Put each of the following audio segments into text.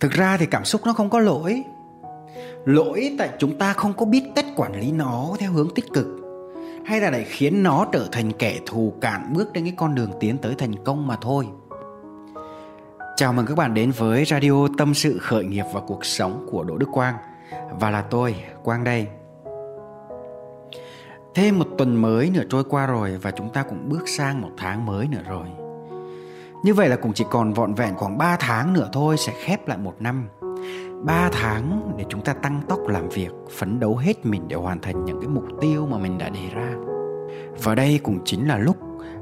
thực ra thì cảm xúc nó không có lỗi. Lỗi tại chúng ta không có biết cách quản lý nó theo hướng tích cực, hay là để khiến nó trở thành kẻ thù cản bước trên cái con đường tiến tới thành công mà thôi. Chào mừng các bạn đến với radio tâm sự khởi nghiệp và cuộc sống của đỗ đức quang. Và là tôi, quang đây. Thêm một tuần mới nữa trôi qua rồi và chúng ta cũng bước sang một tháng mới nữa rồi như vậy là cũng chỉ còn vọn vẹn khoảng 3 tháng nữa thôi, sẽ khép lại một năm. 3 tháng để chúng ta tăng tốc làm việc, Phấn đấu hết mình để hoàn thành những cái mục tiêu mà mình đã đề ra. Và đây cũng chính là lúc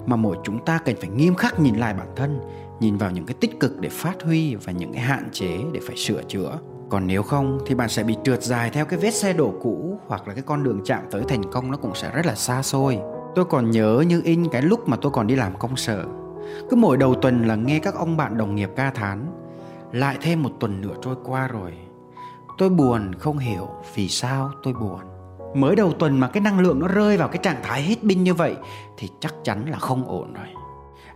mà mỗi chúng ta cần phải nghiêm khắc nhìn lại bản thân, Nhìn vào những cái tích cực để phát huy và những cái hạn chế để phải sửa chữa. Còn nếu không thì bạn sẽ bị trượt dài theo cái vết xe đổ cũ hoặc là cái con đường chạm tới thành công nó cũng sẽ rất là xa xôi. Tôi còn nhớ như in cái lúc mà tôi còn đi làm công sở cứ mỗi đầu tuần là nghe các ông bạn đồng nghiệp ca thán. Lại thêm một tuần nữa trôi qua rồi. Tôi buồn, không hiểu vì sao tôi buồn. Mới đầu tuần mà cái năng lượng nó rơi vào cái trạng thái hết binh như vậy Thì chắc chắn là không ổn rồi.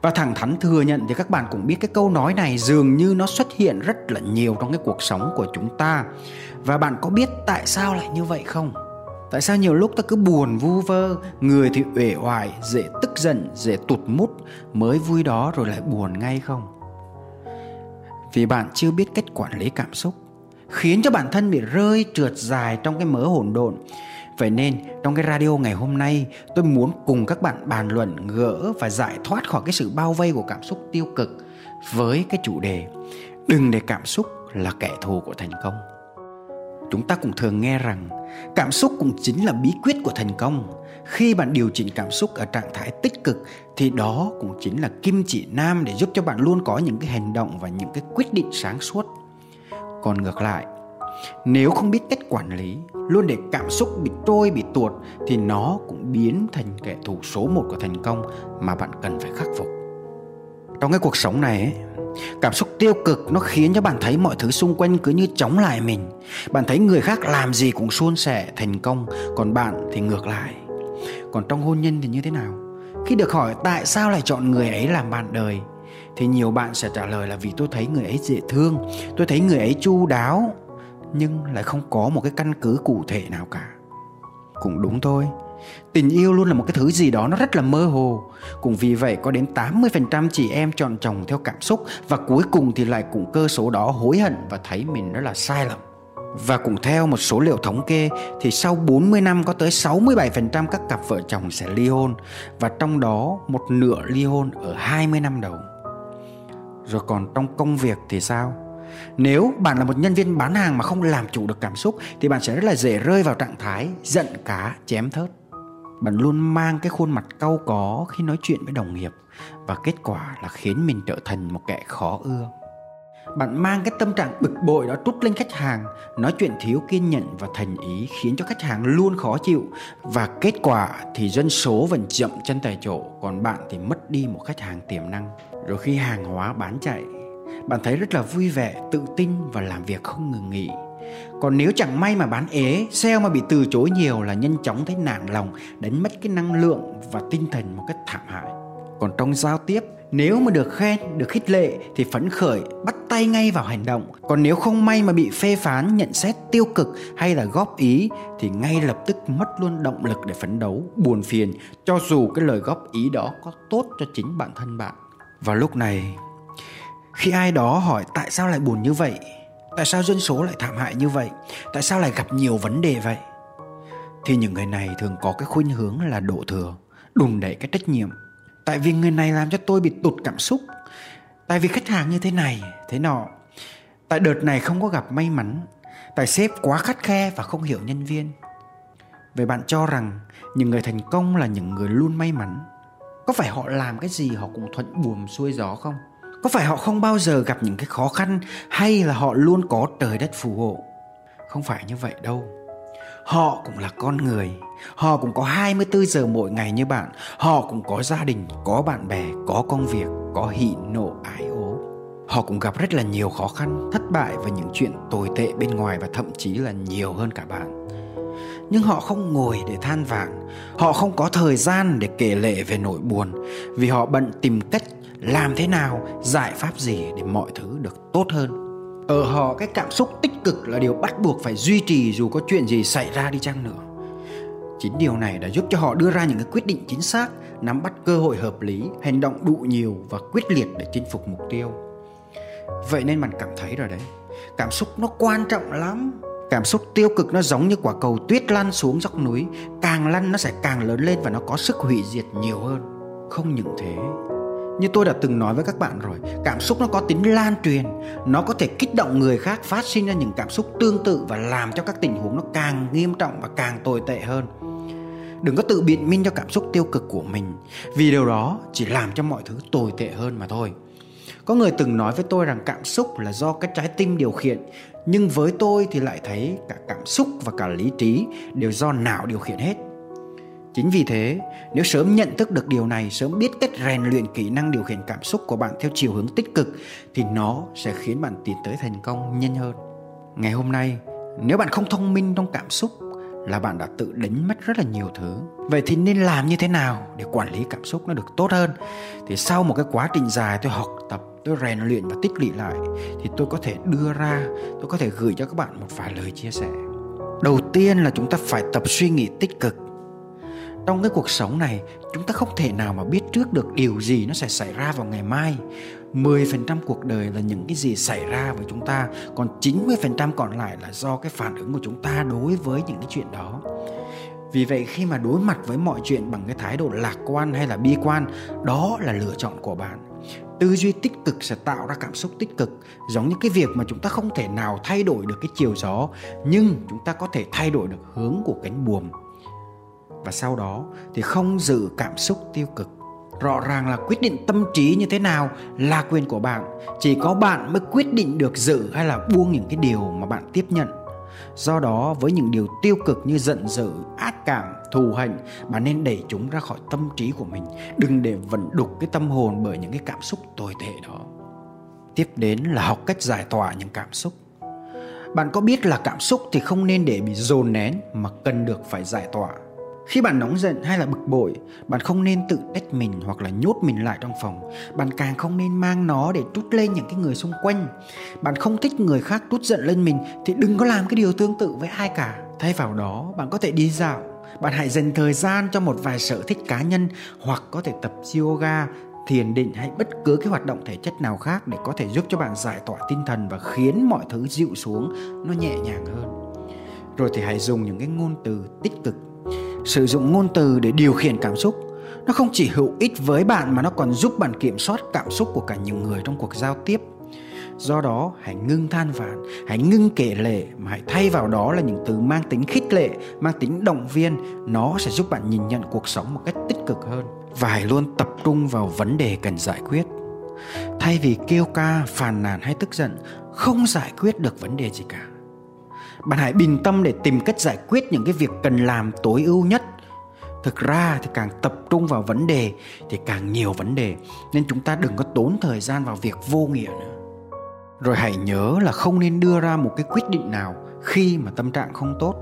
Và thẳng thắn thừa nhận thì các bạn cũng biết cái câu nói này dường như nó xuất hiện rất là nhiều trong cái cuộc sống của chúng ta. Và bạn có biết tại sao lại như vậy không? Tại sao nhiều lúc ta cứ buồn vu vơ? Người thì uể oải, dễ tức giận, dễ tụt mút. Mới vui đó rồi lại buồn ngay không? Vì bạn chưa biết cách quản lý cảm xúc Khiến cho bản thân bị rơi trượt dài trong cái mớ hỗn độn. Vậy nên trong cái radio ngày hôm nay Tôi muốn cùng các bạn bàn luận gỡ và giải thoát khỏi cái sự bao vây của cảm xúc tiêu cực Với cái chủ đề Đừng để cảm xúc là kẻ thù của thành công. Chúng ta cũng thường nghe rằng cảm xúc cũng chính là bí quyết của thành công. Khi bạn điều chỉnh cảm xúc ở trạng thái tích cực thì đó cũng chính là kim chỉ nam để giúp cho bạn luôn có những cái hành động và những cái quyết định sáng suốt. Còn ngược lại, nếu không biết cách quản lý, luôn để cảm xúc bị trôi, bị tuột thì nó cũng biến thành kẻ thù số một của thành công mà bạn cần phải khắc phục. Trong cái cuộc sống này ấy, Cảm xúc tiêu cực nó khiến cho bạn thấy mọi thứ xung quanh cứ như chống lại mình. Bạn thấy người khác làm gì cũng suôn sẻ, thành công Còn bạn thì ngược lại. Còn trong hôn nhân thì như thế nào? Khi được hỏi tại sao lại chọn người ấy làm bạn đời Thì nhiều bạn sẽ trả lời là vì tôi thấy người ấy dễ thương Tôi thấy người ấy chu đáo Nhưng lại không có một cái căn cứ cụ thể nào cả. Cũng đúng thôi. Tình yêu luôn là một cái thứ gì đó nó rất là mơ hồ Cũng vì vậy, có đến 80% chị em chọn chồng theo cảm xúc Và cuối cùng thì lại cũng cơ số đó hối hận và thấy mình rất là sai lầm và cũng theo một số liệu thống kê thì sau 40 năm có tới 67% các cặp vợ chồng sẽ ly hôn và trong đó một nửa ly hôn ở 20 năm đầu. Rồi còn trong công việc thì sao? Nếu bạn là một nhân viên bán hàng mà không làm chủ được cảm xúc thì bạn sẽ rất là dễ rơi vào trạng thái giận cá, chém thớt. Bạn luôn mang cái khuôn mặt cau có khi nói chuyện với đồng nghiệp và kết quả là khiến mình trở thành một kẻ khó ưa. Bạn mang cái tâm trạng bực bội đó trút lên khách hàng, nói chuyện thiếu kiên nhẫn và thành ý khiến cho khách hàng luôn khó chịu và kết quả thì dân số vẫn chậm chân tại chỗ, còn bạn thì mất đi một khách hàng tiềm năng. Rồi khi hàng hóa bán chạy, bạn thấy rất là vui vẻ, tự tin và làm việc không ngừng nghỉ còn nếu chẳng may mà bán ế Sale mà bị từ chối nhiều là nhanh chóng thấy nản lòng Đánh mất cái năng lượng và tinh thần một cách thảm hại Còn trong giao tiếp nếu mà được khen, được khích lệ thì phấn khởi, bắt tay ngay vào hành động. Còn nếu không may mà bị phê phán, nhận xét tiêu cực hay là góp ý thì ngay lập tức mất luôn động lực để phấn đấu, buồn phiền cho dù cái lời góp ý đó có tốt cho chính bản thân bạn. Và lúc này, khi ai đó hỏi tại sao lại buồn như vậy Tại sao dân số lại thảm hại như vậy? Tại sao lại gặp nhiều vấn đề vậy? Thì những người này thường có cái khuynh hướng là đổ thừa, đùn đẩy cái trách nhiệm. Tại vì người này làm cho tôi bị tụt cảm xúc. Tại vì khách hàng như thế này, thế nọ. Tại đợt này không có gặp may mắn. Tại sếp quá khắt khe và không hiểu nhân viên. Vậy bạn cho rằng những người thành công là những người luôn may mắn. Có phải họ làm cái gì họ cũng thuận buồm xuôi gió không? Có phải họ không bao giờ gặp những cái khó khăn hay là họ luôn có trời đất phù hộ? Không phải như vậy đâu. Họ cũng là con người. Họ cũng có 24 giờ mỗi ngày như bạn. Họ cũng có gia đình, có bạn bè, có công việc, có hỉ nộ ái ố. Họ cũng gặp rất là nhiều khó khăn, thất bại và những chuyện tồi tệ bên ngoài và thậm chí là nhiều hơn cả bạn. Nhưng họ không ngồi để than vãn. Họ không có thời gian để kể lệ về nỗi buồn vì họ bận tìm cách làm thế nào, giải pháp gì để mọi thứ được tốt hơn? Ở họ, cái cảm xúc tích cực là điều bắt buộc phải duy trì dù có chuyện gì xảy ra đi chăng nữa. Chính điều này đã giúp cho họ đưa ra những cái quyết định chính xác, nắm bắt cơ hội hợp lý, hành động đủ nhiều và quyết liệt để chinh phục mục tiêu. Vậy nên bạn cảm thấy rồi đấy, cảm xúc nó quan trọng lắm. Cảm xúc tiêu cực nó giống như quả cầu tuyết lăn xuống dốc núi, càng lăn nó sẽ càng lớn lên và nó có sức hủy diệt nhiều hơn. Không những thế như tôi đã từng nói với các bạn rồi, cảm xúc nó có tính lan truyền. Nó có thể kích động người khác, phát sinh ra những cảm xúc tương tự và làm cho các tình huống nó càng nghiêm trọng và càng tồi tệ hơn. Đừng có tự biện minh cho cảm xúc tiêu cực của mình, vì điều đó chỉ làm cho mọi thứ tồi tệ hơn mà thôi. Có người từng nói với tôi rằng cảm xúc là do cái trái tim điều khiển, nhưng với tôi thì lại thấy cả cảm xúc và cả lý trí đều do não điều khiển hết chính vì thế, nếu sớm nhận thức được điều này, sớm biết cách rèn luyện kỹ năng điều khiển cảm xúc của bạn theo chiều hướng tích cực, thì nó sẽ khiến bạn tiến tới thành công nhanh hơn. Ngày hôm nay, nếu bạn không thông minh trong cảm xúc, là bạn đã tự đánh mất rất là nhiều thứ. Vậy thì nên làm như thế nào để quản lý cảm xúc nó được tốt hơn? Thì sau một cái quá trình dài tôi học tập, tôi rèn luyện và tích lũy lại, thì tôi có thể đưa ra, tôi có thể gửi cho các bạn một vài lời chia sẻ. Đầu tiên là chúng ta phải tập suy nghĩ tích cực trong cái cuộc sống này, chúng ta không thể nào mà biết trước được điều gì nó sẽ xảy ra vào ngày mai. 10% cuộc đời là những cái gì xảy ra với chúng ta, còn 90% còn lại là do cái phản ứng của chúng ta đối với những cái chuyện đó. Vì vậy, khi mà đối mặt với mọi chuyện bằng cái thái độ lạc quan hay là bi quan, đó là lựa chọn của bạn. Tư duy tích cực sẽ tạo ra cảm xúc tích cực, giống như cái việc mà chúng ta không thể nào thay đổi được cái chiều gió, nhưng chúng ta có thể thay đổi được hướng của cánh buồm và sau đó thì không giữ cảm xúc tiêu cực. Rõ ràng là quyết định tâm trí như thế nào là quyền của bạn. Chỉ có bạn mới quyết định được giữ hay là buông những cái điều mà bạn tiếp nhận. Do đó, với những điều tiêu cực như giận dữ, ác cảm, thù hận, bạn nên đẩy chúng ra khỏi tâm trí của mình. Đừng để vận đục cái tâm hồn bởi những cái cảm xúc tồi tệ đó. Tiếp đến là học cách giải tỏa những cảm xúc. Bạn có biết là cảm xúc thì không nên để bị dồn nén mà cần được phải giải tỏa khi bạn nóng giận hay là bực bội, bạn không nên tự tách mình hoặc là nhốt mình lại trong phòng. Bạn càng không nên mang nó để trút lên những cái người xung quanh. Bạn không thích người khác trút giận lên mình thì đừng có làm cái điều tương tự với ai cả. Thay vào đó, bạn có thể đi dạo, bạn hãy dành thời gian cho một vài sở thích cá nhân hoặc có thể tập yoga, thiền định hay bất cứ cái hoạt động thể chất nào khác để có thể giúp cho bạn giải tỏa tinh thần và khiến mọi thứ dịu xuống nó nhẹ nhàng hơn. Rồi thì hãy dùng những cái ngôn từ tích cực sử dụng ngôn từ để điều khiển cảm xúc. Nó không chỉ hữu ích với bạn mà nó còn giúp bạn kiểm soát cảm xúc của cả nhiều người trong cuộc giao tiếp. Do đó, hãy ngưng than vãn, hãy ngưng kể lể mà hãy thay vào đó là những từ mang tính khích lệ, mang tính động viên. Nó sẽ giúp bạn nhìn nhận cuộc sống một cách tích cực hơn và hãy luôn tập trung vào vấn đề cần giải quyết. Thay vì kêu ca, phàn nàn hay tức giận, không giải quyết được vấn đề gì cả bạn hãy bình tâm để tìm cách giải quyết những cái việc cần làm tối ưu nhất. Thực ra thì càng tập trung vào vấn đề thì càng nhiều vấn đề, nên chúng ta đừng có tốn thời gian vào việc vô nghĩa nữa. Rồi hãy nhớ là không nên đưa ra một cái quyết định nào khi mà tâm trạng không tốt.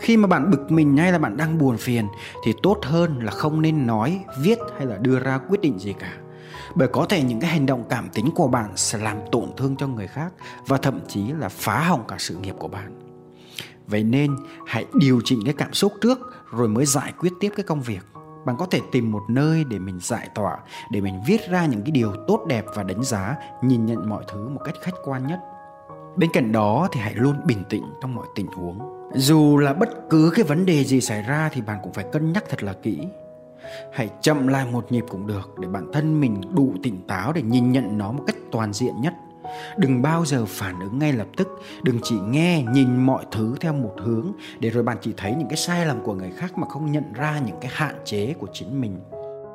Khi mà bạn bực mình hay là bạn đang buồn phiền thì tốt hơn là không nên nói, viết hay là đưa ra quyết định gì cả bởi có thể những cái hành động cảm tính của bạn sẽ làm tổn thương cho người khác và thậm chí là phá hỏng cả sự nghiệp của bạn. Vậy nên hãy điều chỉnh cái cảm xúc trước rồi mới giải quyết tiếp cái công việc. Bạn có thể tìm một nơi để mình giải tỏa, để mình viết ra những cái điều tốt đẹp và đánh giá, nhìn nhận mọi thứ một cách khách quan nhất. Bên cạnh đó thì hãy luôn bình tĩnh trong mọi tình huống. Dù là bất cứ cái vấn đề gì xảy ra thì bạn cũng phải cân nhắc thật là kỹ hãy chậm lại một nhịp cũng được để bản thân mình đủ tỉnh táo để nhìn nhận nó một cách toàn diện nhất. Đừng bao giờ phản ứng ngay lập tức, đừng chỉ nghe, nhìn mọi thứ theo một hướng để rồi bạn chỉ thấy những cái sai lầm của người khác mà không nhận ra những cái hạn chế của chính mình.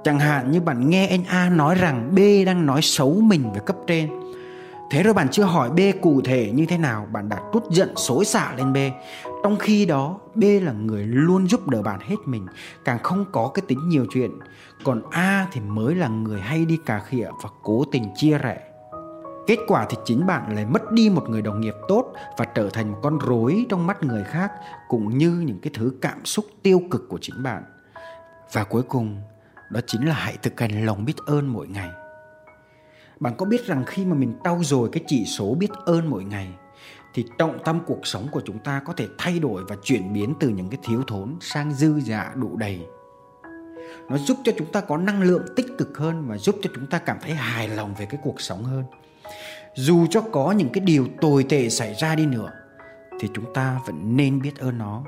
Chẳng hạn như bạn nghe anh a nói rằng b đang nói xấu mình về cấp trên. Thế rồi bạn chưa hỏi B cụ thể như thế nào, Bạn đã trút giận xối xả lên B. Trong khi đó, B là người luôn giúp đỡ bạn hết mình, Càng không có cái tính nhiều chuyện. Còn A thì mới là người hay đi cà khịa Và cố tình chia rẽ. Kết quả thì chính bạn lại mất đi một người đồng nghiệp tốt Và trở thành một con rối trong mắt người khác, Cũng như những cái thứ cảm xúc tiêu cực của chính bạn. Và cuối cùng, đó chính là hãy thực hành lòng biết ơn mỗi ngày bạn có biết rằng khi mà mình trau dồi cái chỉ số biết ơn mỗi ngày, thì trọng tâm cuộc sống của chúng ta có thể thay đổi và chuyển biến từ những cái thiếu thốn sang dư dả đủ đầy. Nó giúp cho chúng ta có năng lượng tích cực hơn và giúp cho chúng ta cảm thấy hài lòng về cái cuộc sống hơn. Dù cho có những cái điều tồi tệ xảy ra đi nữa, thì chúng ta vẫn nên biết ơn nó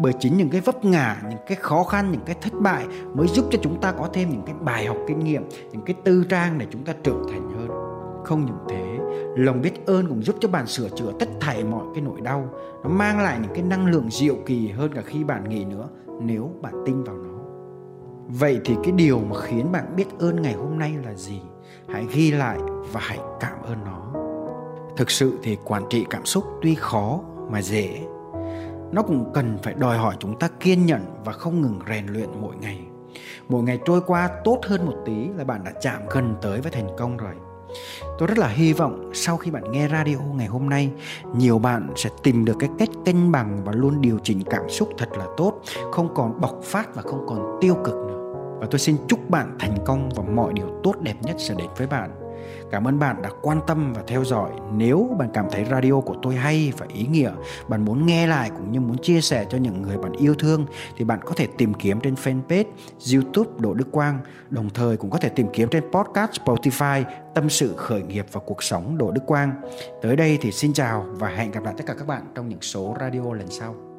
bởi chính những cái vấp ngã, những cái khó khăn, những cái thất bại mới giúp cho chúng ta có thêm những cái bài học kinh nghiệm, những cái tư trang để chúng ta trưởng thành hơn. Không những thế, lòng biết ơn cũng giúp cho bạn sửa chữa tất thảy mọi cái nỗi đau. Nó mang lại những cái năng lượng diệu kỳ hơn cả khi bạn nghỉ nữa, nếu bạn tin vào nó. Vậy thì cái điều mà khiến bạn biết ơn ngày hôm nay là gì? Hãy ghi lại và hãy cảm ơn nó. Thực sự thì quản trị cảm xúc tuy khó mà dễ nó cũng cần phải đòi hỏi chúng ta kiên nhẫn và không ngừng rèn luyện mỗi ngày. Mỗi ngày trôi qua tốt hơn một tí là bạn đã chạm gần tới với thành công rồi. Tôi rất là hy vọng sau khi bạn nghe radio ngày hôm nay, nhiều bạn sẽ tìm được cái cách cân bằng và luôn điều chỉnh cảm xúc thật là tốt, không còn bộc phát và không còn tiêu cực nữa. Và tôi xin chúc bạn thành công và mọi điều tốt đẹp nhất sẽ đến với bạn. Cảm ơn bạn đã quan tâm và theo dõi. Nếu bạn cảm thấy radio của tôi hay và ý nghĩa, bạn muốn nghe lại cũng như muốn chia sẻ cho những người bạn yêu thương thì bạn có thể tìm kiếm trên fanpage YouTube Đỗ Đức Quang, đồng thời cũng có thể tìm kiếm trên podcast Spotify Tâm sự khởi nghiệp và cuộc sống Đỗ Đức Quang. Tới đây thì xin chào và hẹn gặp lại tất cả các bạn trong những số radio lần sau.